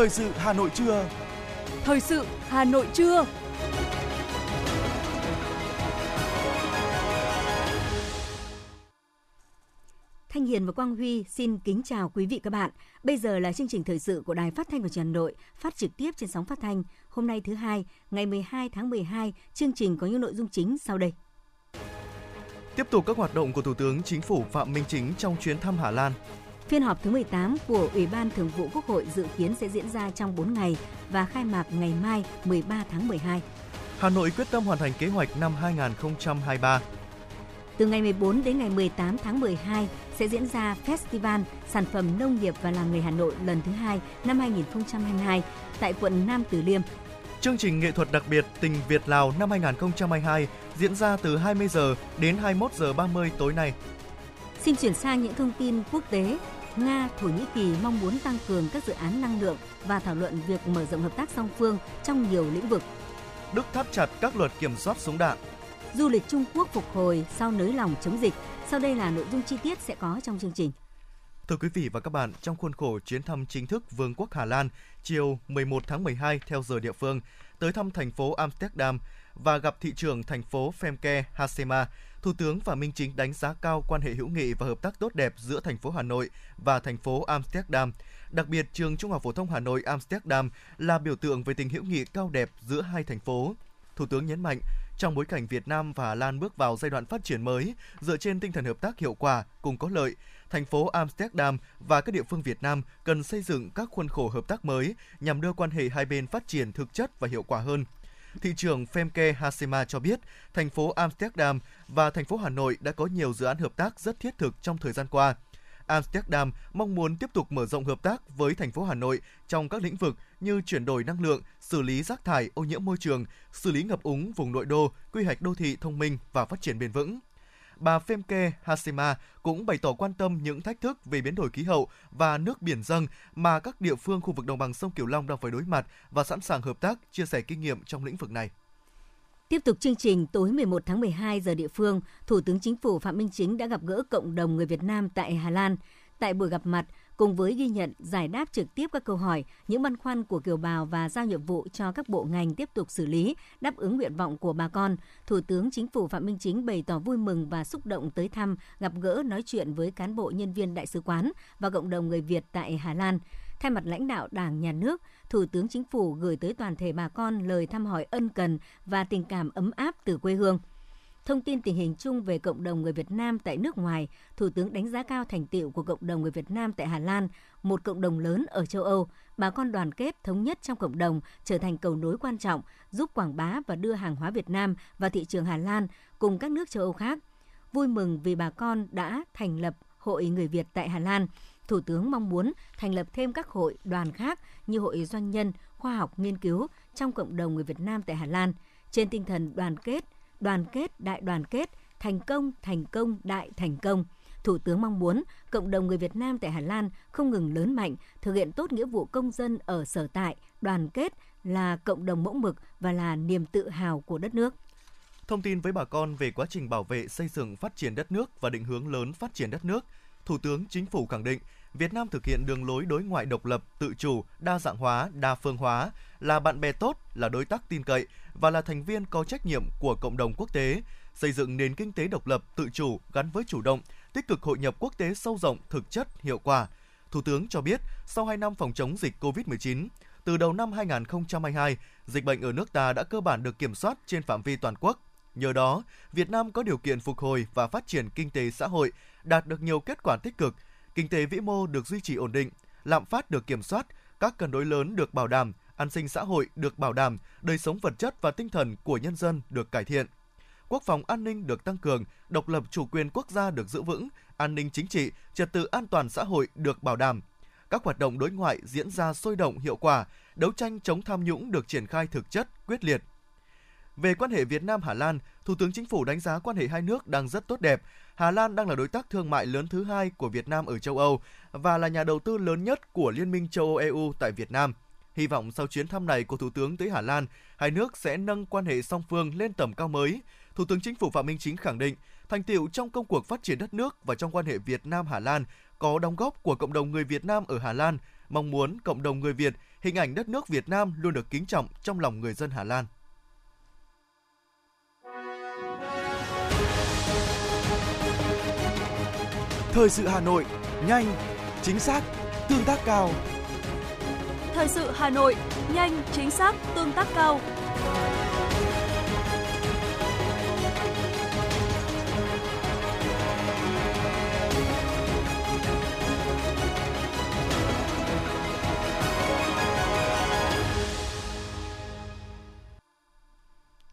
Thời sự Hà Nội trưa. Thời sự Hà Nội trưa. Thanh Hiền và Quang Huy xin kính chào quý vị các bạn. Bây giờ là chương trình thời sự của Đài Phát thanh và Truyền hình Nội, phát trực tiếp trên sóng phát thanh. Hôm nay thứ hai, ngày 12 tháng 12, chương trình có những nội dung chính sau đây. Tiếp tục các hoạt động của Thủ tướng Chính phủ Phạm Minh Chính trong chuyến thăm Hà Lan. Phiên họp thứ 18 của Ủy ban Thường vụ Quốc hội dự kiến sẽ diễn ra trong 4 ngày và khai mạc ngày mai 13 tháng 12. Hà Nội quyết tâm hoàn thành kế hoạch năm 2023. Từ ngày 14 đến ngày 18 tháng 12 sẽ diễn ra Festival Sản phẩm Nông nghiệp và Làng nghề Hà Nội lần thứ hai năm 2022 tại quận Nam Từ Liêm. Chương trình nghệ thuật đặc biệt Tình Việt Lào năm 2022 diễn ra từ 20 giờ đến 21 giờ 30 tối nay. Xin chuyển sang những thông tin quốc tế. Nga, Thổ Nhĩ Kỳ mong muốn tăng cường các dự án năng lượng và thảo luận việc mở rộng hợp tác song phương trong nhiều lĩnh vực. Đức thắt chặt các luật kiểm soát súng đạn. Du lịch Trung Quốc phục hồi sau nới lỏng chống dịch. Sau đây là nội dung chi tiết sẽ có trong chương trình. Thưa quý vị và các bạn, trong khuôn khổ chuyến thăm chính thức Vương quốc Hà Lan chiều 11 tháng 12 theo giờ địa phương, tới thăm thành phố Amsterdam và gặp thị trưởng thành phố Femke Hasema, Thủ tướng Phạm Minh Chính đánh giá cao quan hệ hữu nghị và hợp tác tốt đẹp giữa thành phố Hà Nội và thành phố Amsterdam. Đặc biệt, trường Trung học phổ thông Hà Nội Amsterdam là biểu tượng về tình hữu nghị cao đẹp giữa hai thành phố. Thủ tướng nhấn mạnh, trong bối cảnh Việt Nam và Hà Lan bước vào giai đoạn phát triển mới, dựa trên tinh thần hợp tác hiệu quả, cùng có lợi, thành phố Amsterdam và các địa phương Việt Nam cần xây dựng các khuôn khổ hợp tác mới nhằm đưa quan hệ hai bên phát triển thực chất và hiệu quả hơn. Thị trưởng Femke Hasema cho biết, thành phố Amsterdam và thành phố Hà Nội đã có nhiều dự án hợp tác rất thiết thực trong thời gian qua. Amsterdam mong muốn tiếp tục mở rộng hợp tác với thành phố Hà Nội trong các lĩnh vực như chuyển đổi năng lượng, xử lý rác thải, ô nhiễm môi trường, xử lý ngập úng vùng nội đô, quy hoạch đô thị thông minh và phát triển bền vững bà Femke Hasema cũng bày tỏ quan tâm những thách thức về biến đổi khí hậu và nước biển dâng mà các địa phương khu vực đồng bằng sông Cửu Long đang phải đối mặt và sẵn sàng hợp tác, chia sẻ kinh nghiệm trong lĩnh vực này. Tiếp tục chương trình tối 11 tháng 12 giờ địa phương, Thủ tướng Chính phủ Phạm Minh Chính đã gặp gỡ cộng đồng người Việt Nam tại Hà Lan. Tại buổi gặp mặt, cùng với ghi nhận, giải đáp trực tiếp các câu hỏi, những băn khoăn của kiều bào và giao nhiệm vụ cho các bộ ngành tiếp tục xử lý, đáp ứng nguyện vọng của bà con. Thủ tướng Chính phủ Phạm Minh Chính bày tỏ vui mừng và xúc động tới thăm, gặp gỡ nói chuyện với cán bộ nhân viên đại sứ quán và cộng đồng người Việt tại Hà Lan. Thay mặt lãnh đạo Đảng, Nhà nước, Thủ tướng Chính phủ gửi tới toàn thể bà con lời thăm hỏi ân cần và tình cảm ấm áp từ quê hương. Thông tin tình hình chung về cộng đồng người Việt Nam tại nước ngoài, Thủ tướng đánh giá cao thành tiệu của cộng đồng người Việt Nam tại Hà Lan, một cộng đồng lớn ở châu Âu, bà con đoàn kết thống nhất trong cộng đồng trở thành cầu nối quan trọng, giúp quảng bá và đưa hàng hóa Việt Nam vào thị trường Hà Lan cùng các nước châu Âu khác. Vui mừng vì bà con đã thành lập Hội Người Việt tại Hà Lan. Thủ tướng mong muốn thành lập thêm các hội đoàn khác như Hội Doanh nhân, Khoa học Nghiên cứu trong cộng đồng người Việt Nam tại Hà Lan, trên tinh thần đoàn kết, đoàn kết đại đoàn kết, thành công thành công đại thành công. Thủ tướng mong muốn cộng đồng người Việt Nam tại Hà Lan không ngừng lớn mạnh, thực hiện tốt nghĩa vụ công dân ở sở tại, đoàn kết là cộng đồng mẫu mực và là niềm tự hào của đất nước. Thông tin với bà con về quá trình bảo vệ, xây dựng, phát triển đất nước và định hướng lớn phát triển đất nước, Thủ tướng Chính phủ khẳng định Việt Nam thực hiện đường lối đối ngoại độc lập, tự chủ, đa dạng hóa, đa phương hóa, là bạn bè tốt, là đối tác tin cậy và là thành viên có trách nhiệm của cộng đồng quốc tế, xây dựng nền kinh tế độc lập, tự chủ gắn với chủ động, tích cực hội nhập quốc tế sâu rộng, thực chất, hiệu quả. Thủ tướng cho biết, sau 2 năm phòng chống dịch COVID-19, từ đầu năm 2022, dịch bệnh ở nước ta đã cơ bản được kiểm soát trên phạm vi toàn quốc. Nhờ đó, Việt Nam có điều kiện phục hồi và phát triển kinh tế xã hội, đạt được nhiều kết quả tích cực, kinh tế vĩ mô được duy trì ổn định, lạm phát được kiểm soát, các cân đối lớn được bảo đảm, an sinh xã hội được bảo đảm, đời sống vật chất và tinh thần của nhân dân được cải thiện. Quốc phòng an ninh được tăng cường, độc lập chủ quyền quốc gia được giữ vững, an ninh chính trị, trật tự an toàn xã hội được bảo đảm. Các hoạt động đối ngoại diễn ra sôi động hiệu quả, đấu tranh chống tham nhũng được triển khai thực chất, quyết liệt. Về quan hệ Việt Nam Hà Lan, Thủ tướng Chính phủ đánh giá quan hệ hai nước đang rất tốt đẹp. Hà Lan đang là đối tác thương mại lớn thứ hai của Việt Nam ở châu Âu và là nhà đầu tư lớn nhất của Liên minh châu Âu EU tại Việt Nam. Hy vọng sau chuyến thăm này của Thủ tướng tới Hà Lan, hai nước sẽ nâng quan hệ song phương lên tầm cao mới. Thủ tướng Chính phủ Phạm Minh Chính khẳng định, thành tiệu trong công cuộc phát triển đất nước và trong quan hệ Việt Nam Hà Lan có đóng góp của cộng đồng người Việt Nam ở Hà Lan, mong muốn cộng đồng người Việt hình ảnh đất nước Việt Nam luôn được kính trọng trong lòng người dân Hà Lan. Thời sự Hà Nội, nhanh, chính xác, tương tác cao. Thời sự Hà Nội, nhanh, chính xác, tương tác cao.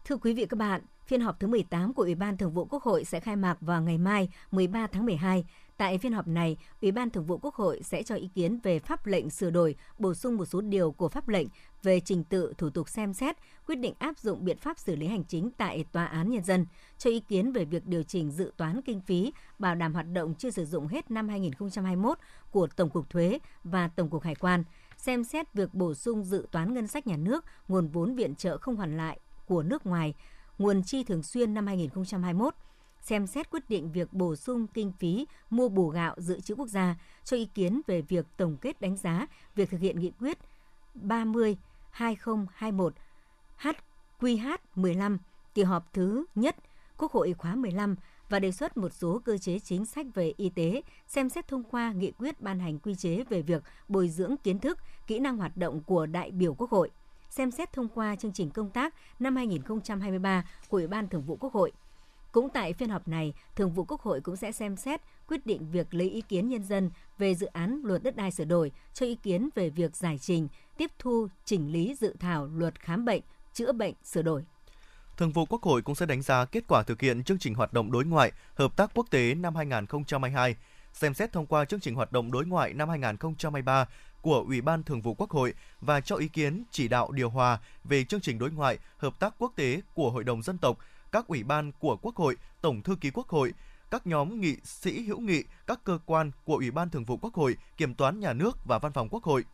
Thưa quý vị các bạn, phiên họp thứ 18 của Ủy ban Thường vụ Quốc hội sẽ khai mạc vào ngày mai 13 tháng 12. Tại phiên họp này, Ủy ban Thường vụ Quốc hội sẽ cho ý kiến về pháp lệnh sửa đổi, bổ sung một số điều của pháp lệnh về trình tự thủ tục xem xét, quyết định áp dụng biện pháp xử lý hành chính tại Tòa án Nhân dân, cho ý kiến về việc điều chỉnh dự toán kinh phí, bảo đảm hoạt động chưa sử dụng hết năm 2021 của Tổng cục Thuế và Tổng cục Hải quan, xem xét việc bổ sung dự toán ngân sách nhà nước, nguồn vốn viện trợ không hoàn lại của nước ngoài, nguồn chi thường xuyên năm 2021, xem xét quyết định việc bổ sung kinh phí mua bù gạo dự trữ quốc gia, cho ý kiến về việc tổng kết đánh giá việc thực hiện nghị quyết 30 2021 HQH 15 kỳ họp thứ nhất Quốc hội khóa 15 và đề xuất một số cơ chế chính sách về y tế, xem xét thông qua nghị quyết ban hành quy chế về việc bồi dưỡng kiến thức, kỹ năng hoạt động của đại biểu Quốc hội xem xét thông qua chương trình công tác năm 2023 của Ủy ban Thường vụ Quốc hội. Cũng tại phiên họp này, Thường vụ Quốc hội cũng sẽ xem xét quyết định việc lấy ý kiến nhân dân về dự án luật đất đai sửa đổi, cho ý kiến về việc giải trình, tiếp thu, chỉnh lý dự thảo luật khám bệnh, chữa bệnh sửa đổi. Thường vụ Quốc hội cũng sẽ đánh giá kết quả thực hiện chương trình hoạt động đối ngoại, hợp tác quốc tế năm 2022, xem xét thông qua chương trình hoạt động đối ngoại năm 2023 của Ủy ban Thường vụ Quốc hội và cho ý kiến chỉ đạo điều hòa về chương trình đối ngoại, hợp tác quốc tế của Hội đồng dân tộc, các ủy ban của Quốc hội, Tổng thư ký Quốc hội, các nhóm nghị sĩ hữu nghị, các cơ quan của Ủy ban Thường vụ Quốc hội, Kiểm toán Nhà nước và Văn phòng Quốc hội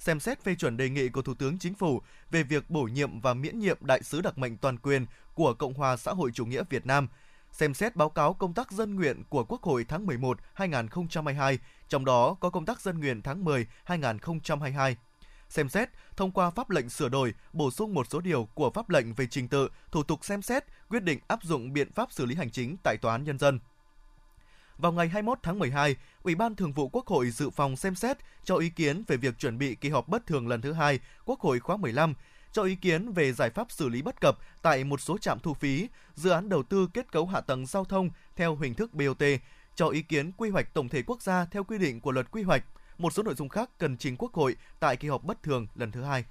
xem xét phê chuẩn đề nghị của Thủ tướng Chính phủ về việc bổ nhiệm và miễn nhiệm đại sứ đặc mệnh toàn quyền của Cộng hòa xã hội chủ nghĩa Việt Nam, xem xét báo cáo công tác dân nguyện của Quốc hội tháng 11 2022 trong đó có công tác dân nguyện tháng 10 2022. Xem xét, thông qua pháp lệnh sửa đổi, bổ sung một số điều của pháp lệnh về trình tự, thủ tục xem xét, quyết định áp dụng biện pháp xử lý hành chính tại Tòa án Nhân dân. Vào ngày 21 tháng 12, Ủy ban Thường vụ Quốc hội dự phòng xem xét cho ý kiến về việc chuẩn bị kỳ họp bất thường lần thứ hai Quốc hội khóa 15, cho ý kiến về giải pháp xử lý bất cập tại một số trạm thu phí, dự án đầu tư kết cấu hạ tầng giao thông theo hình thức BOT, cho ý kiến quy hoạch tổng thể quốc gia theo quy định của luật quy hoạch. Một số nội dung khác cần trình Quốc hội tại kỳ họp bất thường lần thứ hai.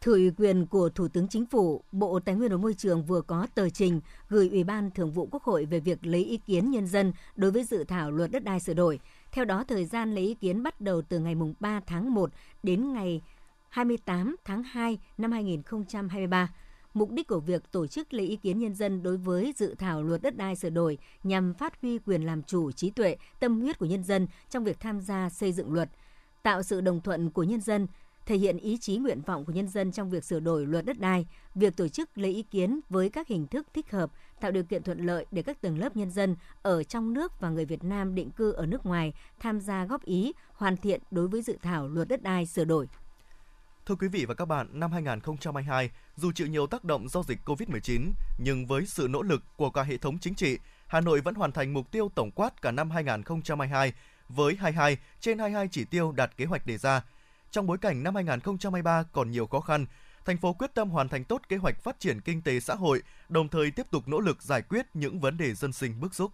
Thừa ủy quyền của Thủ tướng Chính phủ, Bộ Tài nguyên và Môi trường vừa có tờ trình gửi Ủy ban Thường vụ Quốc hội về việc lấy ý kiến nhân dân đối với dự thảo luật đất đai sửa đổi. Theo đó, thời gian lấy ý kiến bắt đầu từ ngày 3 tháng 1 đến ngày 28 tháng 2 năm 2023. Mục đích của việc tổ chức lấy ý kiến nhân dân đối với dự thảo luật đất đai sửa đổi nhằm phát huy quyền làm chủ trí tuệ, tâm huyết của nhân dân trong việc tham gia xây dựng luật, tạo sự đồng thuận của nhân dân, thể hiện ý chí nguyện vọng của nhân dân trong việc sửa đổi luật đất đai, việc tổ chức lấy ý kiến với các hình thức thích hợp, tạo điều kiện thuận lợi để các tầng lớp nhân dân ở trong nước và người Việt Nam định cư ở nước ngoài tham gia góp ý, hoàn thiện đối với dự thảo luật đất đai sửa đổi. Thưa quý vị và các bạn, năm 2022, dù chịu nhiều tác động do dịch COVID-19, nhưng với sự nỗ lực của cả hệ thống chính trị, Hà Nội vẫn hoàn thành mục tiêu tổng quát cả năm 2022 với 22 trên 22 chỉ tiêu đạt kế hoạch đề ra. Trong bối cảnh năm 2023 còn nhiều khó khăn, thành phố quyết tâm hoàn thành tốt kế hoạch phát triển kinh tế xã hội, đồng thời tiếp tục nỗ lực giải quyết những vấn đề dân sinh bức xúc.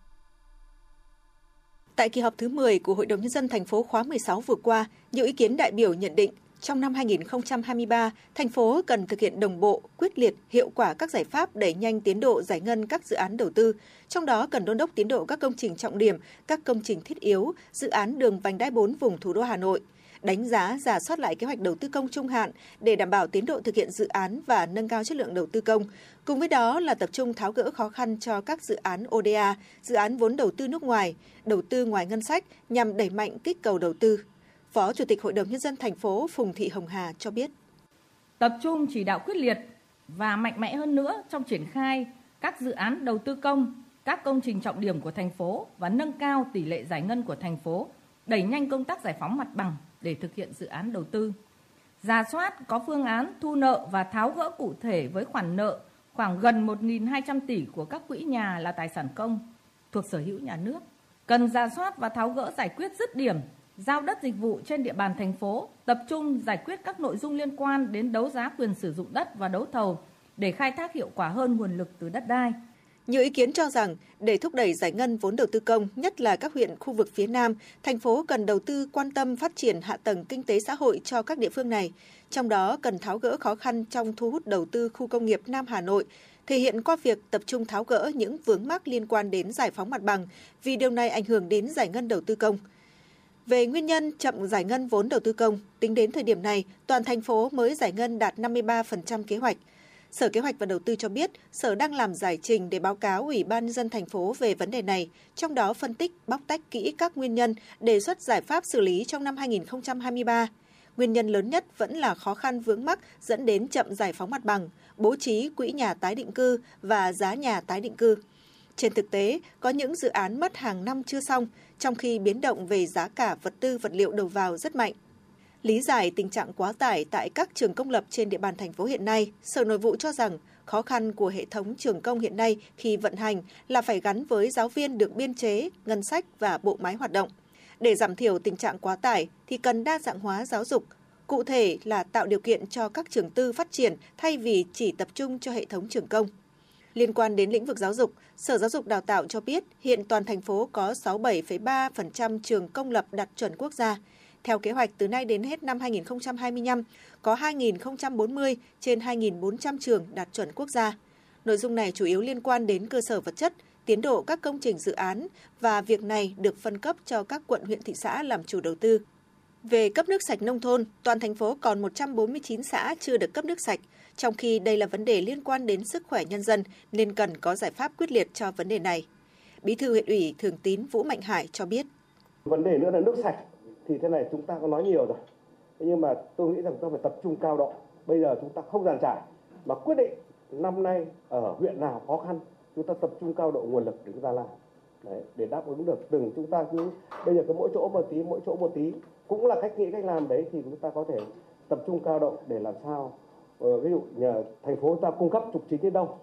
Tại kỳ họp thứ 10 của Hội đồng nhân dân thành phố khóa 16 vừa qua, nhiều ý kiến đại biểu nhận định trong năm 2023, thành phố cần thực hiện đồng bộ, quyết liệt, hiệu quả các giải pháp đẩy nhanh tiến độ giải ngân các dự án đầu tư, trong đó cần đôn đốc tiến độ các công trình trọng điểm, các công trình thiết yếu, dự án đường vành đai 4 vùng thủ đô Hà Nội, đánh giá, giả soát lại kế hoạch đầu tư công trung hạn để đảm bảo tiến độ thực hiện dự án và nâng cao chất lượng đầu tư công. Cùng với đó là tập trung tháo gỡ khó khăn cho các dự án ODA, dự án vốn đầu tư nước ngoài, đầu tư ngoài ngân sách nhằm đẩy mạnh kích cầu đầu tư. Phó Chủ tịch Hội đồng Nhân dân thành phố Phùng Thị Hồng Hà cho biết. Tập trung chỉ đạo quyết liệt và mạnh mẽ hơn nữa trong triển khai các dự án đầu tư công, các công trình trọng điểm của thành phố và nâng cao tỷ lệ giải ngân của thành phố, đẩy nhanh công tác giải phóng mặt bằng để thực hiện dự án đầu tư. ra soát có phương án thu nợ và tháo gỡ cụ thể với khoản nợ khoảng gần 1.200 tỷ của các quỹ nhà là tài sản công thuộc sở hữu nhà nước. Cần ra soát và tháo gỡ giải quyết dứt điểm giao đất dịch vụ trên địa bàn thành phố, tập trung giải quyết các nội dung liên quan đến đấu giá quyền sử dụng đất và đấu thầu để khai thác hiệu quả hơn nguồn lực từ đất đai. Nhiều ý kiến cho rằng để thúc đẩy giải ngân vốn đầu tư công, nhất là các huyện khu vực phía Nam, thành phố cần đầu tư quan tâm phát triển hạ tầng kinh tế xã hội cho các địa phương này. Trong đó cần tháo gỡ khó khăn trong thu hút đầu tư khu công nghiệp Nam Hà Nội, thể hiện qua việc tập trung tháo gỡ những vướng mắc liên quan đến giải phóng mặt bằng, vì điều này ảnh hưởng đến giải ngân đầu tư công. Về nguyên nhân chậm giải ngân vốn đầu tư công, tính đến thời điểm này, toàn thành phố mới giải ngân đạt 53% kế hoạch. Sở Kế hoạch và Đầu tư cho biết, Sở đang làm giải trình để báo cáo Ủy ban nhân dân thành phố về vấn đề này, trong đó phân tích, bóc tách kỹ các nguyên nhân, đề xuất giải pháp xử lý trong năm 2023. Nguyên nhân lớn nhất vẫn là khó khăn vướng mắc dẫn đến chậm giải phóng mặt bằng, bố trí quỹ nhà tái định cư và giá nhà tái định cư. Trên thực tế, có những dự án mất hàng năm chưa xong, trong khi biến động về giá cả vật tư vật liệu đầu vào rất mạnh. Lý giải tình trạng quá tải tại các trường công lập trên địa bàn thành phố hiện nay, Sở Nội vụ cho rằng khó khăn của hệ thống trường công hiện nay khi vận hành là phải gắn với giáo viên được biên chế, ngân sách và bộ máy hoạt động. Để giảm thiểu tình trạng quá tải thì cần đa dạng hóa giáo dục, cụ thể là tạo điều kiện cho các trường tư phát triển thay vì chỉ tập trung cho hệ thống trường công. Liên quan đến lĩnh vực giáo dục, Sở Giáo dục Đào tạo cho biết hiện toàn thành phố có 67,3% trường công lập đạt chuẩn quốc gia. Theo kế hoạch, từ nay đến hết năm 2025, có 2.040 trên 2.400 trường đạt chuẩn quốc gia. Nội dung này chủ yếu liên quan đến cơ sở vật chất, tiến độ các công trình dự án và việc này được phân cấp cho các quận huyện thị xã làm chủ đầu tư. Về cấp nước sạch nông thôn, toàn thành phố còn 149 xã chưa được cấp nước sạch, trong khi đây là vấn đề liên quan đến sức khỏe nhân dân nên cần có giải pháp quyết liệt cho vấn đề này. Bí thư huyện ủy Thường Tín Vũ Mạnh Hải cho biết. Vấn đề nữa là nước sạch thì thế này chúng ta có nói nhiều rồi. Nhưng mà tôi nghĩ rằng chúng ta phải tập trung cao độ. Bây giờ chúng ta không giàn trải mà quyết định năm nay ở huyện nào khó khăn chúng ta tập trung cao độ nguồn lực để chúng ta làm. Đấy, để đáp ứng được từng chúng ta cứ bây giờ cứ mỗi chỗ một tí mỗi chỗ một tí cũng là cách nghĩ cách làm đấy thì chúng ta có thể tập trung cao độ để làm sao Ờ, ví dụ nhờ thành phố ta cung cấp trục chính đến đâu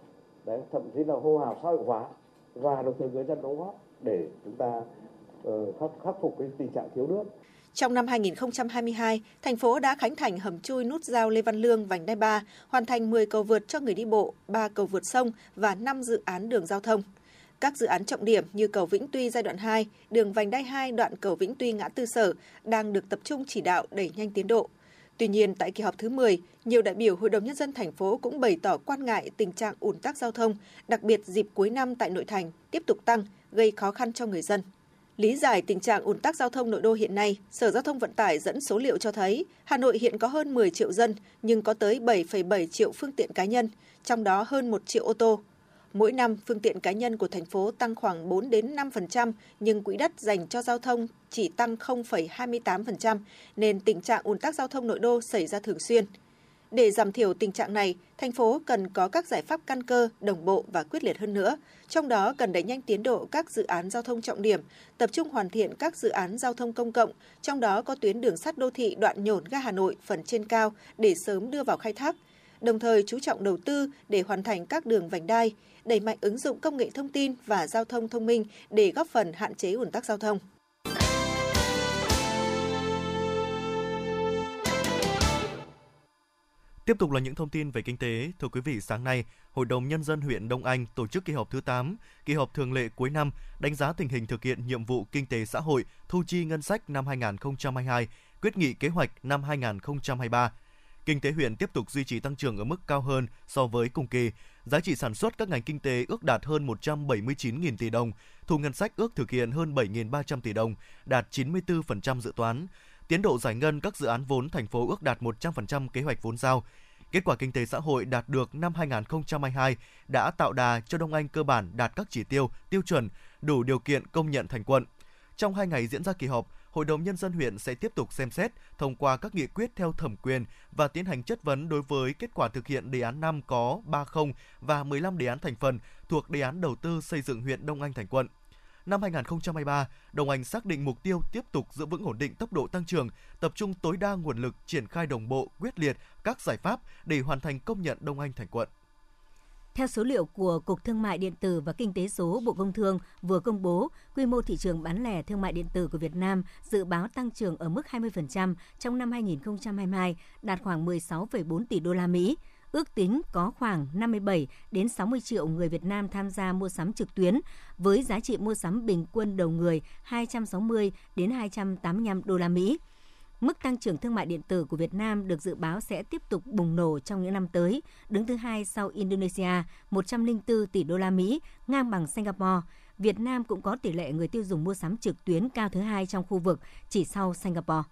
đấy thậm chí là hô hào xã hội hóa và đồng thời người dân đóng góp để chúng ta ờ, khắc, khắc phục cái tình trạng thiếu nước trong năm 2022, thành phố đã khánh thành hầm chui nút giao Lê Văn Lương vành đai 3, hoàn thành 10 cầu vượt cho người đi bộ, 3 cầu vượt sông và 5 dự án đường giao thông. Các dự án trọng điểm như cầu Vĩnh Tuy giai đoạn 2, đường vành đai 2 đoạn cầu Vĩnh Tuy ngã tư sở đang được tập trung chỉ đạo đẩy nhanh tiến độ. Tuy nhiên, tại kỳ họp thứ 10, nhiều đại biểu Hội đồng Nhân dân thành phố cũng bày tỏ quan ngại tình trạng ủn tắc giao thông, đặc biệt dịp cuối năm tại nội thành, tiếp tục tăng, gây khó khăn cho người dân. Lý giải tình trạng ủn tắc giao thông nội đô hiện nay, Sở Giao thông Vận tải dẫn số liệu cho thấy Hà Nội hiện có hơn 10 triệu dân nhưng có tới 7,7 triệu phương tiện cá nhân, trong đó hơn 1 triệu ô tô. Mỗi năm, phương tiện cá nhân của thành phố tăng khoảng 4 đến 5%, nhưng quỹ đất dành cho giao thông chỉ tăng 0,28%, nên tình trạng ùn tắc giao thông nội đô xảy ra thường xuyên. Để giảm thiểu tình trạng này, thành phố cần có các giải pháp căn cơ, đồng bộ và quyết liệt hơn nữa. Trong đó cần đẩy nhanh tiến độ các dự án giao thông trọng điểm, tập trung hoàn thiện các dự án giao thông công cộng, trong đó có tuyến đường sắt đô thị đoạn nhổn ga Hà Nội phần trên cao để sớm đưa vào khai thác. Đồng thời chú trọng đầu tư để hoàn thành các đường vành đai, đẩy mạnh ứng dụng công nghệ thông tin và giao thông thông minh để góp phần hạn chế ủn tắc giao thông. Tiếp tục là những thông tin về kinh tế. Thưa quý vị, sáng nay, Hội đồng Nhân dân huyện Đông Anh tổ chức kỳ họp thứ 8, kỳ họp thường lệ cuối năm, đánh giá tình hình thực hiện nhiệm vụ kinh tế xã hội, thu chi ngân sách năm 2022, quyết nghị kế hoạch năm 2023. Kinh tế huyện tiếp tục duy trì tăng trưởng ở mức cao hơn so với cùng kỳ. Giá trị sản xuất các ngành kinh tế ước đạt hơn 179.000 tỷ đồng, thu ngân sách ước thực hiện hơn 7.300 tỷ đồng, đạt 94% dự toán. Tiến độ giải ngân các dự án vốn thành phố ước đạt 100% kế hoạch vốn giao. Kết quả kinh tế xã hội đạt được năm 2022 đã tạo đà cho Đông Anh cơ bản đạt các chỉ tiêu, tiêu chuẩn, đủ điều kiện công nhận thành quận. Trong hai ngày diễn ra kỳ họp, Hội đồng Nhân dân huyện sẽ tiếp tục xem xét, thông qua các nghị quyết theo thẩm quyền và tiến hành chất vấn đối với kết quả thực hiện đề án 5 có 30 và 15 đề án thành phần thuộc đề án đầu tư xây dựng huyện Đông Anh thành quận. Năm 2023, Đồng Anh xác định mục tiêu tiếp tục giữ vững ổn định tốc độ tăng trưởng, tập trung tối đa nguồn lực triển khai đồng bộ, quyết liệt các giải pháp để hoàn thành công nhận Đông Anh thành quận. Theo số liệu của Cục Thương mại Điện tử và Kinh tế số Bộ Công Thương vừa công bố, quy mô thị trường bán lẻ thương mại điện tử của Việt Nam dự báo tăng trưởng ở mức 20% trong năm 2022, đạt khoảng 16,4 tỷ đô la Mỹ. Ước tính có khoảng 57 đến 60 triệu người Việt Nam tham gia mua sắm trực tuyến với giá trị mua sắm bình quân đầu người 260 đến 285 đô la Mỹ. Mức tăng trưởng thương mại điện tử của Việt Nam được dự báo sẽ tiếp tục bùng nổ trong những năm tới, đứng thứ hai sau Indonesia 104 tỷ đô la Mỹ, ngang bằng Singapore. Việt Nam cũng có tỷ lệ người tiêu dùng mua sắm trực tuyến cao thứ hai trong khu vực, chỉ sau Singapore.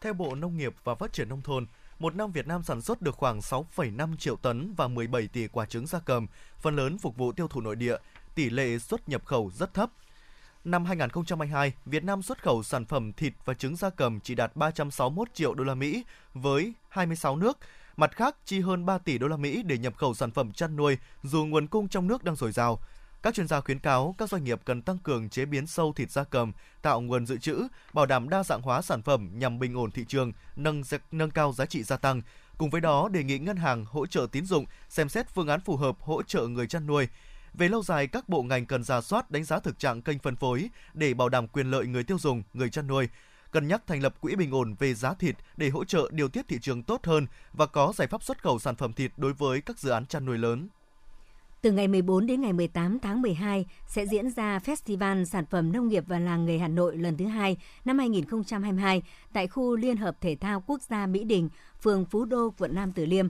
Theo Bộ Nông nghiệp và Phát triển Nông thôn, một năm Việt Nam sản xuất được khoảng 6,5 triệu tấn và 17 tỷ quả trứng gia cầm, phần lớn phục vụ tiêu thụ nội địa, tỷ lệ xuất nhập khẩu rất thấp. Năm 2022, Việt Nam xuất khẩu sản phẩm thịt và trứng gia cầm chỉ đạt 361 triệu đô la Mỹ với 26 nước. Mặt khác, chi hơn 3 tỷ đô la Mỹ để nhập khẩu sản phẩm chăn nuôi dù nguồn cung trong nước đang dồi dào. Các chuyên gia khuyến cáo các doanh nghiệp cần tăng cường chế biến sâu thịt gia cầm, tạo nguồn dự trữ, bảo đảm đa dạng hóa sản phẩm nhằm bình ổn thị trường, nâng nâng cao giá trị gia tăng. Cùng với đó, đề nghị ngân hàng hỗ trợ tín dụng, xem xét phương án phù hợp hỗ trợ người chăn nuôi. Về lâu dài, các bộ ngành cần ra soát đánh giá thực trạng kênh phân phối để bảo đảm quyền lợi người tiêu dùng, người chăn nuôi, cân nhắc thành lập quỹ bình ổn về giá thịt để hỗ trợ điều tiết thị trường tốt hơn và có giải pháp xuất khẩu sản phẩm thịt đối với các dự án chăn nuôi lớn. Từ ngày 14 đến ngày 18 tháng 12 sẽ diễn ra Festival Sản phẩm Nông nghiệp và Làng nghề Hà Nội lần thứ hai năm 2022 tại khu Liên hợp Thể thao Quốc gia Mỹ Đình, phường Phú Đô, quận Nam Từ Liêm.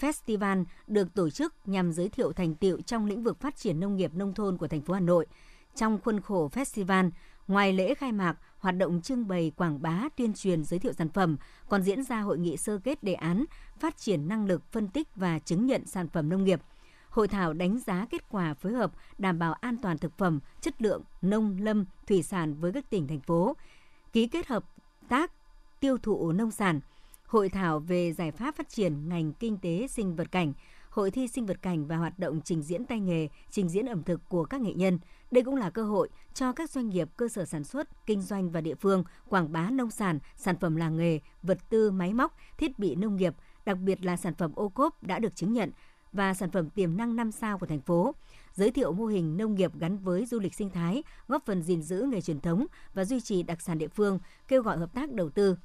Festival được tổ chức nhằm giới thiệu thành tiệu trong lĩnh vực phát triển nông nghiệp nông thôn của thành phố Hà Nội. Trong khuôn khổ festival, ngoài lễ khai mạc, hoạt động trưng bày quảng bá, tuyên truyền giới thiệu sản phẩm, còn diễn ra hội nghị sơ kết đề án phát triển năng lực phân tích và chứng nhận sản phẩm nông nghiệp – hội thảo đánh giá kết quả phối hợp đảm bảo an toàn thực phẩm, chất lượng nông lâm thủy sản với các tỉnh thành phố, ký kết hợp tác tiêu thụ nông sản, hội thảo về giải pháp phát triển ngành kinh tế sinh vật cảnh, hội thi sinh vật cảnh và hoạt động trình diễn tay nghề, trình diễn ẩm thực của các nghệ nhân. Đây cũng là cơ hội cho các doanh nghiệp, cơ sở sản xuất, kinh doanh và địa phương quảng bá nông sản, sản phẩm làng nghề, vật tư, máy móc, thiết bị nông nghiệp, đặc biệt là sản phẩm ô cốp đã được chứng nhận và sản phẩm tiềm năng 5 sao của thành phố, giới thiệu mô hình nông nghiệp gắn với du lịch sinh thái, góp phần gìn giữ nghề truyền thống và duy trì đặc sản địa phương, kêu gọi hợp tác đầu tư.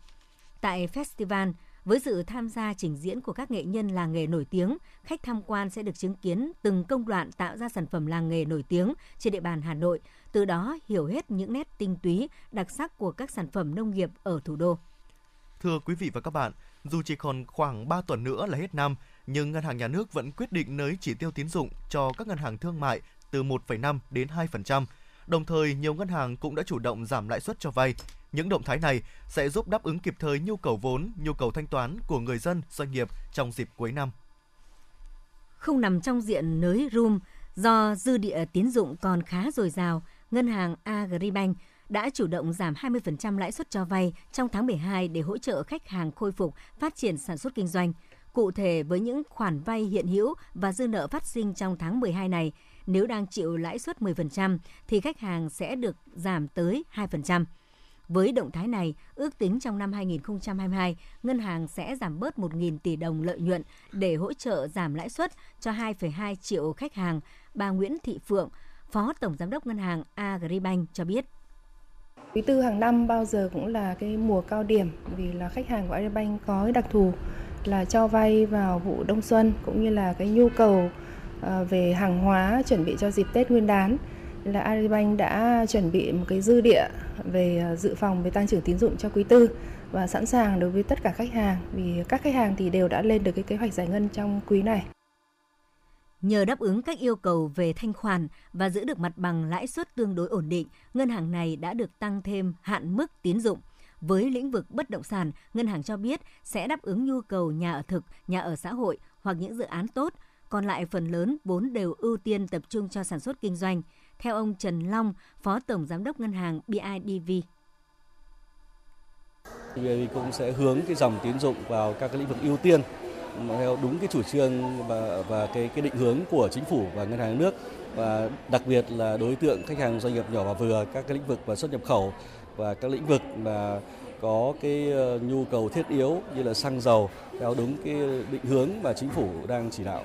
Tại festival, với sự tham gia trình diễn của các nghệ nhân làng nghề nổi tiếng, khách tham quan sẽ được chứng kiến từng công đoạn tạo ra sản phẩm làng nghề nổi tiếng trên địa bàn Hà Nội, từ đó hiểu hết những nét tinh túy, đặc sắc của các sản phẩm nông nghiệp ở thủ đô. Thưa quý vị và các bạn, dù chỉ còn khoảng 3 tuần nữa là hết năm, nhưng Ngân hàng Nhà nước vẫn quyết định nới chỉ tiêu tín dụng cho các ngân hàng thương mại từ 1,5 đến 2%. Đồng thời, nhiều ngân hàng cũng đã chủ động giảm lãi suất cho vay. Những động thái này sẽ giúp đáp ứng kịp thời nhu cầu vốn, nhu cầu thanh toán của người dân, doanh nghiệp trong dịp cuối năm. Không nằm trong diện nới room do dư địa tín dụng còn khá dồi dào, ngân hàng Agribank đã chủ động giảm 20% lãi suất cho vay trong tháng 12 để hỗ trợ khách hàng khôi phục, phát triển sản xuất kinh doanh. Cụ thể với những khoản vay hiện hữu và dư nợ phát sinh trong tháng 12 này, nếu đang chịu lãi suất 10% thì khách hàng sẽ được giảm tới 2%. Với động thái này, ước tính trong năm 2022, ngân hàng sẽ giảm bớt 1.000 tỷ đồng lợi nhuận để hỗ trợ giảm lãi suất cho 2,2 triệu khách hàng. Bà Nguyễn Thị Phượng, Phó Tổng Giám đốc Ngân hàng Agribank cho biết. Quý tư hàng năm bao giờ cũng là cái mùa cao điểm vì là khách hàng của Agribank có đặc thù là cho vay vào vụ đông xuân cũng như là cái nhu cầu ờ, về hàng hóa chuẩn bị cho dịp Tết Nguyên đán là Agribank đã chuẩn bị một cái dư địa về à, dự phòng về tăng trưởng tín dụng cho quý tư và sẵn sàng đối với tất cả khách hàng vì các khách hàng thì đều đã lên được cái kế hoạch giải ngân trong quý này. Nhờ đáp ứng các yêu cầu về thanh khoản và giữ được mặt bằng lãi suất tương đối ổn định, ngân hàng này đã được tăng thêm hạn mức tín dụng – với lĩnh vực bất động sản, ngân hàng cho biết sẽ đáp ứng nhu cầu nhà ở thực, nhà ở xã hội hoặc những dự án tốt, còn lại phần lớn vốn đều ưu tiên tập trung cho sản xuất kinh doanh. Theo ông Trần Long, Phó Tổng Giám đốc Ngân hàng BIDV. BIDV cũng sẽ hướng cái dòng tín dụng vào các cái lĩnh vực ưu tiên theo đúng cái chủ trương và và cái cái định hướng của chính phủ và ngân hàng nước và đặc biệt là đối tượng khách hàng doanh nghiệp nhỏ và vừa các cái lĩnh vực và xuất nhập khẩu và các lĩnh vực mà có cái ờ, nhu cầu thiết yếu như là xăng dầu theo đúng cái định hướng mà chính phủ đang chỉ đạo.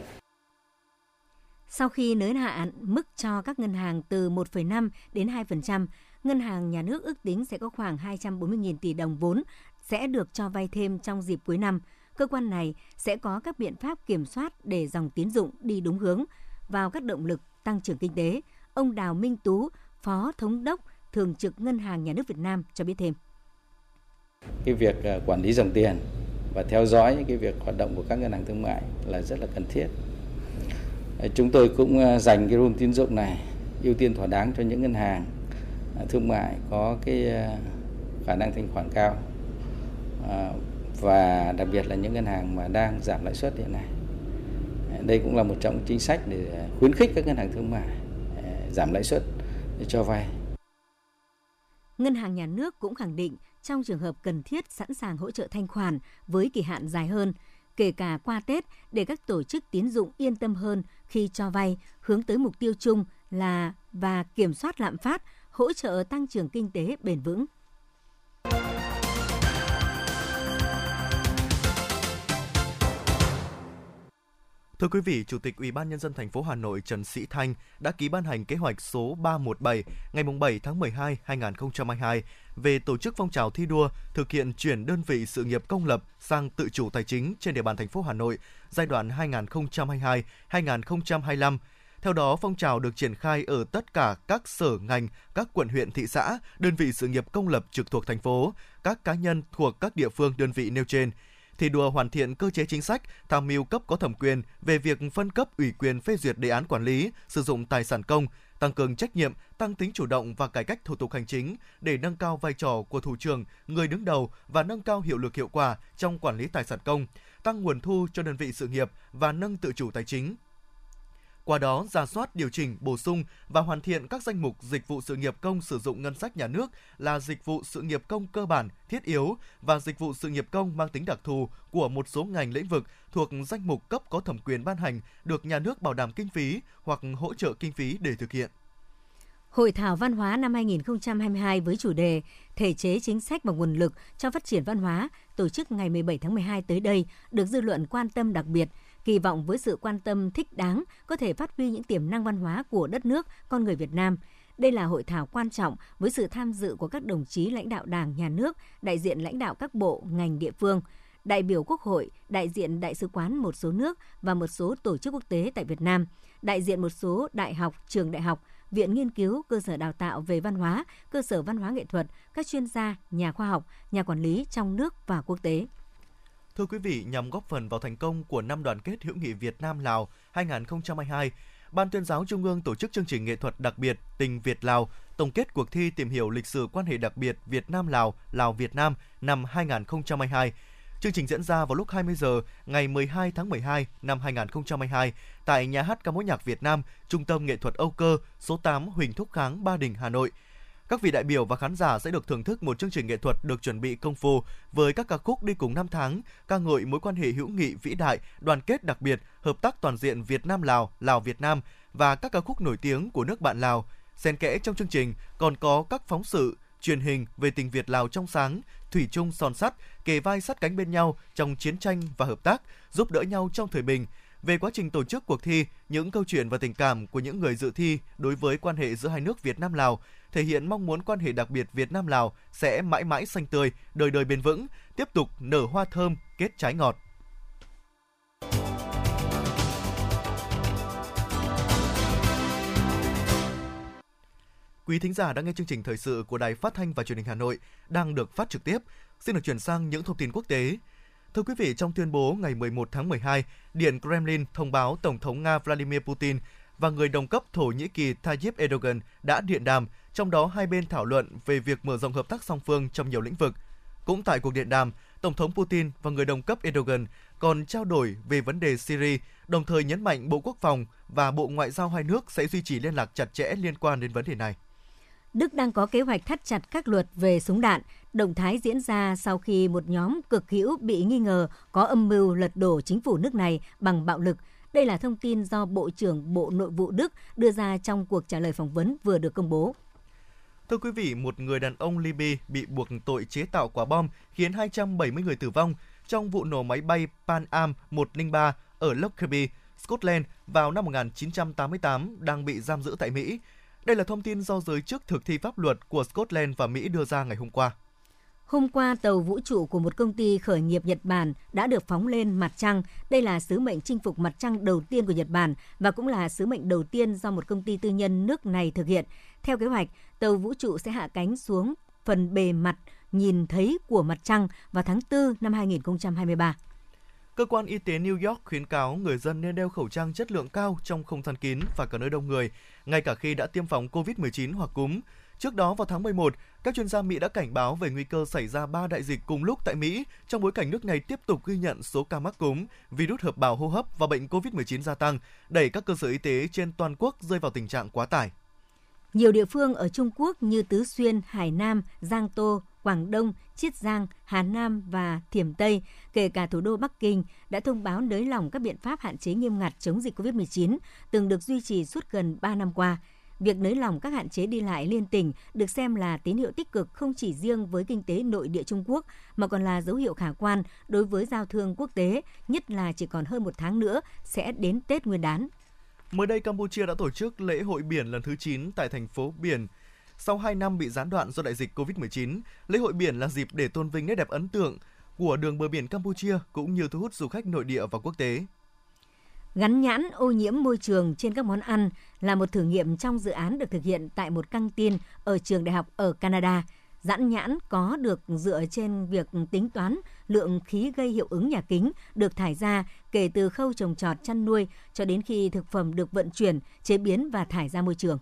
Sau khi nới hạn mức cho các ngân hàng từ 1,5 đến 2%, ngân hàng nhà nước ước tính sẽ có khoảng 240.000 tỷ đồng vốn sẽ được cho vay thêm trong dịp cuối năm. Cơ quan này sẽ có các biện pháp kiểm soát để dòng tín dụng đi đúng hướng vào các động lực tăng trưởng kinh tế. Ông Đào Minh Tú, Phó Thống đốc Thường trực Ngân hàng Nhà nước Việt Nam cho biết thêm. Cái việc à, quản lý dòng tiền và theo dõi những cái việc hoạt động của các ngân hàng thương mại là rất là cần thiết. Chúng tôi cũng à, dành cái room tín dụng này ưu tiên thỏa đáng cho những ngân hàng à, thương mại có cái à, khả năng thanh khoản cao và đặc biệt là những ngân hàng mà đang giảm lãi suất hiện nay. Đây cũng là một trong chính sách để khuyến khích các ngân hàng thương mại giảm lãi suất cho vay. Ngân hàng nhà nước cũng khẳng định trong trường hợp cần thiết sẵn sàng hỗ trợ thanh khoản với kỳ hạn dài hơn, kể cả qua Tết để các tổ chức tín dụng yên tâm hơn khi cho vay hướng tới mục tiêu chung là và kiểm soát lạm phát, hỗ trợ tăng trưởng kinh tế bền vững. Thưa quý vị, Chủ tịch Ủy ban nhân dân thành phố Hà Nội Trần Sĩ Thanh đã ký ban hành kế hoạch số 317 ngày 7 tháng 12 2022 về tổ chức phong trào thi đua thực hiện chuyển đơn vị sự nghiệp công lập sang tự chủ tài chính trên địa bàn thành phố Hà Nội giai đoạn 2022-2025. Theo đó, phong trào được triển khai ở tất cả các sở ngành, các quận huyện thị xã, đơn vị sự nghiệp công lập trực thuộc thành phố, các cá nhân thuộc các địa phương đơn vị nêu trên – thi đua hoàn thiện cơ chế chính sách, tham mưu cấp có thẩm quyền về việc phân cấp ủy quyền phê duyệt đề án quản lý, sử dụng tài sản công, tăng cường trách nhiệm, tăng tính chủ động và cải cách thủ tục hành chính để nâng cao vai trò của thủ trưởng, người đứng đầu và nâng cao hiệu lực hiệu quả trong quản lý tài sản công, tăng nguồn thu cho đơn vị sự nghiệp và nâng tự chủ tài chính, qua đó ra soát điều chỉnh, bổ sung và hoàn thiện các danh mục dịch vụ sự nghiệp công sử dụng ngân sách nhà nước là dịch vụ sự nghiệp công cơ bản, thiết yếu và dịch vụ sự nghiệp công mang tính đặc thù của một số ngành lĩnh vực thuộc danh mục cấp có thẩm quyền ban hành được nhà nước bảo đảm kinh phí hoặc hỗ trợ kinh phí để thực hiện. Hội thảo văn hóa năm 2022 với chủ đề Thể chế chính sách và nguồn lực cho phát triển văn hóa tổ chức ngày 17 tháng 12 tới đây được dư luận quan tâm đặc biệt – kỳ vọng với sự quan tâm thích đáng có thể phát huy những tiềm năng văn hóa của đất nước, con người Việt Nam. Đây là hội thảo quan trọng với sự tham dự của các đồng chí lãnh đạo Đảng, Nhà nước, đại diện lãnh đạo các bộ, ngành địa phương, đại biểu Quốc hội, đại diện đại sứ quán một số nước và một số tổ chức quốc tế tại Việt Nam, đại diện một số đại học, trường đại học, viện nghiên cứu, cơ sở đào tạo về văn hóa, cơ sở văn hóa nghệ thuật, các chuyên gia, nhà khoa học, nhà quản lý trong nước và quốc tế. Thưa quý vị, nhằm góp phần vào thành công của năm đoàn kết hữu nghị Việt Nam Lào 2022, Ban tuyên giáo Trung ương tổ chức chương trình nghệ thuật đặc biệt Tình Việt Lào tổng kết cuộc thi tìm hiểu lịch sử quan hệ đặc biệt Việt Nam Lào, Lào Việt Nam năm 2022. Chương trình diễn ra vào lúc 20 giờ ngày 12 tháng 12 năm 2022 tại Nhà hát ca mối nhạc Việt Nam, Trung tâm Nghệ thuật Âu Cơ, số 8 Huỳnh Thúc Kháng, Ba Đình, Hà Nội. Các vị đại biểu và khán giả sẽ được thưởng thức một chương trình nghệ thuật được chuẩn bị công phu với các ca khúc đi cùng năm tháng, ca ngợi mối quan hệ hữu nghị vĩ đại, đoàn kết đặc biệt, hợp tác toàn diện Việt Nam Lào, Lào Việt Nam và các ca khúc nổi tiếng của nước bạn Lào. Xen kẽ trong chương trình còn có các phóng sự, truyền hình về tình Việt Lào trong sáng, thủy chung son sắt, kề vai sát cánh bên nhau trong chiến tranh và hợp tác, giúp đỡ nhau trong thời bình. Về quá trình tổ chức cuộc thi, những câu chuyện và tình cảm của những người dự thi đối với quan hệ giữa hai nước Việt Nam Lào thể hiện mong muốn quan hệ đặc biệt Việt Nam Lào sẽ mãi mãi xanh tươi, đời đời bền vững, tiếp tục nở hoa thơm, kết trái ngọt. Quý thính giả đang nghe chương trình thời sự của Đài Phát thanh và Truyền hình Hà Nội đang được phát trực tiếp. Xin được chuyển sang những thông tin quốc tế. Thưa quý vị, trong tuyên bố ngày 11 tháng 12, Điện Kremlin thông báo Tổng thống Nga Vladimir Putin và người đồng cấp Thổ Nhĩ Kỳ Tayyip Erdogan đã điện đàm, trong đó hai bên thảo luận về việc mở rộng hợp tác song phương trong nhiều lĩnh vực. Cũng tại cuộc điện đàm, Tổng thống Putin và người đồng cấp Erdogan còn trao đổi về vấn đề Syria, đồng thời nhấn mạnh Bộ Quốc phòng và Bộ Ngoại giao hai nước sẽ duy trì liên lạc chặt chẽ liên quan đến vấn đề này. Đức đang có kế hoạch thắt chặt các luật về súng đạn. Động thái diễn ra sau khi một nhóm cực hữu bị nghi ngờ có âm mưu lật đổ chính phủ nước này bằng bạo lực. Đây là thông tin do Bộ trưởng Bộ Nội vụ Đức đưa ra trong cuộc trả lời phỏng vấn vừa được công bố. Thưa quý vị, một người đàn ông Libya bị buộc tội chế tạo quả bom khiến 270 người tử vong trong vụ nổ máy bay Pan Am 103 ở Lockerbie, Scotland vào năm 1988 đang bị giam giữ tại Mỹ. Đây là thông tin do giới chức thực thi pháp luật của Scotland và Mỹ đưa ra ngày hôm qua. Hôm qua, tàu vũ trụ của một công ty khởi nghiệp Nhật Bản đã được phóng lên mặt trăng. Đây là sứ mệnh chinh phục mặt trăng đầu tiên của Nhật Bản và cũng là sứ mệnh đầu tiên do một công ty tư nhân nước này thực hiện. Theo kế hoạch, tàu vũ trụ sẽ hạ cánh xuống phần bề mặt nhìn thấy của mặt trăng vào tháng 4 năm 2023. Cơ quan y tế New York khuyến cáo người dân nên đeo khẩu trang chất lượng cao trong không gian kín và cả nơi đông người, ngay cả khi đã tiêm phòng COVID-19 hoặc cúm. Trước đó vào tháng 11, các chuyên gia Mỹ đã cảnh báo về nguy cơ xảy ra ba đại dịch cùng lúc tại Mỹ trong bối cảnh nước này tiếp tục ghi nhận số ca mắc cúm, virus hợp bào hô hấp và bệnh COVID-19 gia tăng, đẩy các cơ sở y tế trên toàn quốc rơi vào tình trạng quá tải. Nhiều địa phương ở Trung Quốc như Tứ Xuyên, Hải Nam, Giang Tô, Quảng Đông, Chiết Giang, Hà Nam và Thiểm Tây, kể cả thủ đô Bắc Kinh, đã thông báo nới lỏng các biện pháp hạn chế nghiêm ngặt chống dịch COVID-19 từng được duy trì suốt gần 3 năm qua. Việc nới lỏng các hạn chế đi lại liên tỉnh được xem là tín hiệu tích cực không chỉ riêng với kinh tế nội địa Trung Quốc mà còn là dấu hiệu khả quan đối với giao thương quốc tế, nhất là chỉ còn hơn một tháng nữa sẽ đến Tết Nguyên đán. Mới đây, Campuchia đã tổ chức lễ hội biển lần thứ 9 tại thành phố biển sau 2 năm bị gián đoạn do đại dịch COVID-19, lễ hội biển là dịp để tôn vinh nét đẹp ấn tượng của đường bờ biển Campuchia cũng như thu hút du khách nội địa và quốc tế. Gắn nhãn ô nhiễm môi trường trên các món ăn là một thử nghiệm trong dự án được thực hiện tại một căng tin ở trường đại học ở Canada. Giãn nhãn có được dựa trên việc tính toán lượng khí gây hiệu ứng nhà kính được thải ra kể từ khâu trồng trọt chăn nuôi cho đến khi thực phẩm được vận chuyển, chế biến và thải ra môi trường.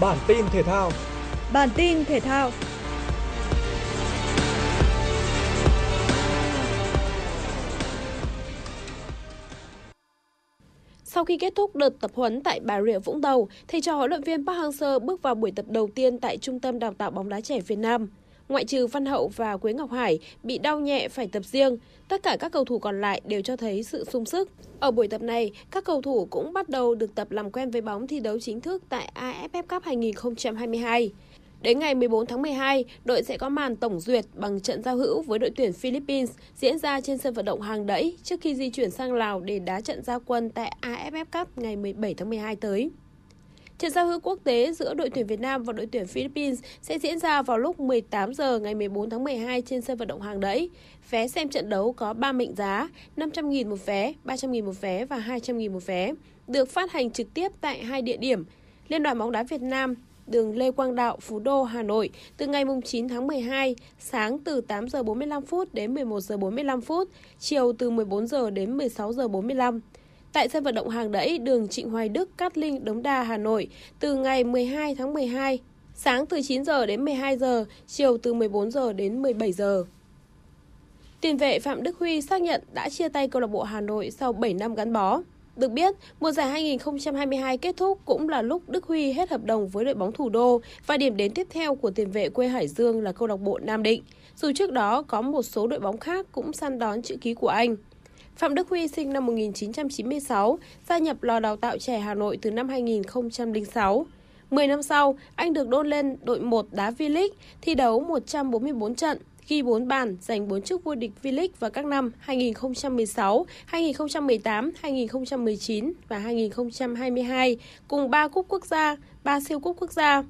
Bản tin thể thao. Bản tin thể thao. Sau khi kết thúc đợt tập huấn tại Bà Rịa Vũng Tàu, thầy trò huấn luyện viên Park Hang-seo bước vào buổi tập đầu tiên tại Trung tâm Đào tạo bóng đá trẻ Việt Nam. Ngoại trừ Văn Hậu và Quế Ngọc Hải bị đau nhẹ phải tập riêng, tất cả các cầu thủ còn lại đều cho thấy sự sung sức. Ở buổi tập này, các cầu thủ cũng bắt đầu được tập làm quen với bóng thi đấu chính thức tại AFF Cup 2022. Đến ngày 14 tháng 12, đội sẽ có màn tổng duyệt bằng trận giao hữu với đội tuyển Philippines diễn ra trên sân vận động Hàng Đẫy trước khi di chuyển sang Lào để đá trận giao quân tại AFF Cup ngày 17 tháng 12 tới. Trận giao hữu quốc tế giữa đội tuyển Việt Nam và đội tuyển Philippines sẽ diễn ra vào lúc 18 giờ ngày 14 tháng 12 trên sân vận động Hàng Đẫy. Vé xem trận đấu có 3 mệnh giá, 500.000 một vé, 300.000 một vé và 200.000 một vé, được phát hành trực tiếp tại hai địa điểm. Liên đoàn bóng đá Việt Nam đường Lê Quang Đạo, Phú Đô, Hà Nội từ ngày 9 tháng 12, sáng từ 8 giờ 45 phút đến 11 giờ 45 phút, chiều từ 14 giờ đến 16 giờ 45 tại sân vận động Hàng Đẫy, đường Trịnh Hoài Đức, Cát Linh, Đống Đa, Hà Nội từ ngày 12 tháng 12, sáng từ 9 giờ đến 12 giờ, chiều từ 14 giờ đến 17 giờ. Tiền vệ Phạm Đức Huy xác nhận đã chia tay câu lạc bộ Hà Nội sau 7 năm gắn bó. Được biết, mùa giải 2022 kết thúc cũng là lúc Đức Huy hết hợp đồng với đội bóng thủ đô và điểm đến tiếp theo của tiền vệ quê Hải Dương là câu lạc bộ Nam Định. Dù trước đó có một số đội bóng khác cũng săn đón chữ ký của anh. Phạm Đức Huy sinh năm 1996, gia nhập lò đào tạo trẻ Hà Nội từ năm 2006. 10 năm sau, anh được đôn lên đội 1 đá V-League, thi đấu 144 trận, ghi 4 bàn, giành 4 chức vô địch V-League vào các năm 2016, 2018, 2019 và 2022, cùng 3 cúp quốc gia, 3 siêu cúp quốc gia.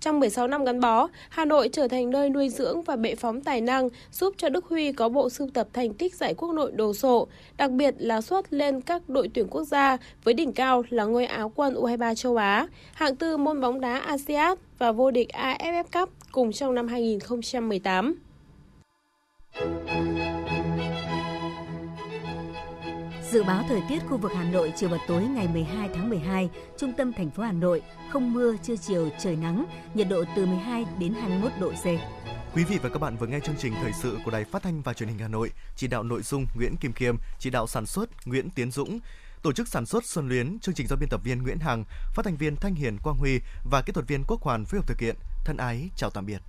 Trong 16 năm gắn bó, Hà Nội trở thành nơi nuôi dưỡng và bệ phóng tài năng, giúp cho Đức Huy có bộ sưu tập thành tích giải quốc nội đồ sộ, đặc biệt là xuất lên các đội tuyển quốc gia với đỉnh cao là ngôi áo quân U23 châu Á, hạng tư môn bóng đá ASEAN và vô địch AFF Cup cùng trong năm 2018. Dự báo thời tiết khu vực Hà Nội chiều và tối ngày 12 tháng 12, trung tâm thành phố Hà Nội không mưa, trưa chiều trời nắng, nhiệt độ từ 12 đến 21 độ C. Quý vị và các bạn vừa nghe chương trình thời sự của Đài Phát thanh và Truyền hình Hà Nội, chỉ đạo nội dung Nguyễn Kim Khiêm, chỉ đạo sản xuất Nguyễn Tiến Dũng, tổ chức sản xuất Xuân Luyến, chương trình do biên tập viên Nguyễn Hằng, phát thanh viên Thanh Hiền Quang Huy và kỹ thuật viên Quốc Hoàn phối hợp thực hiện. Thân ái chào tạm biệt.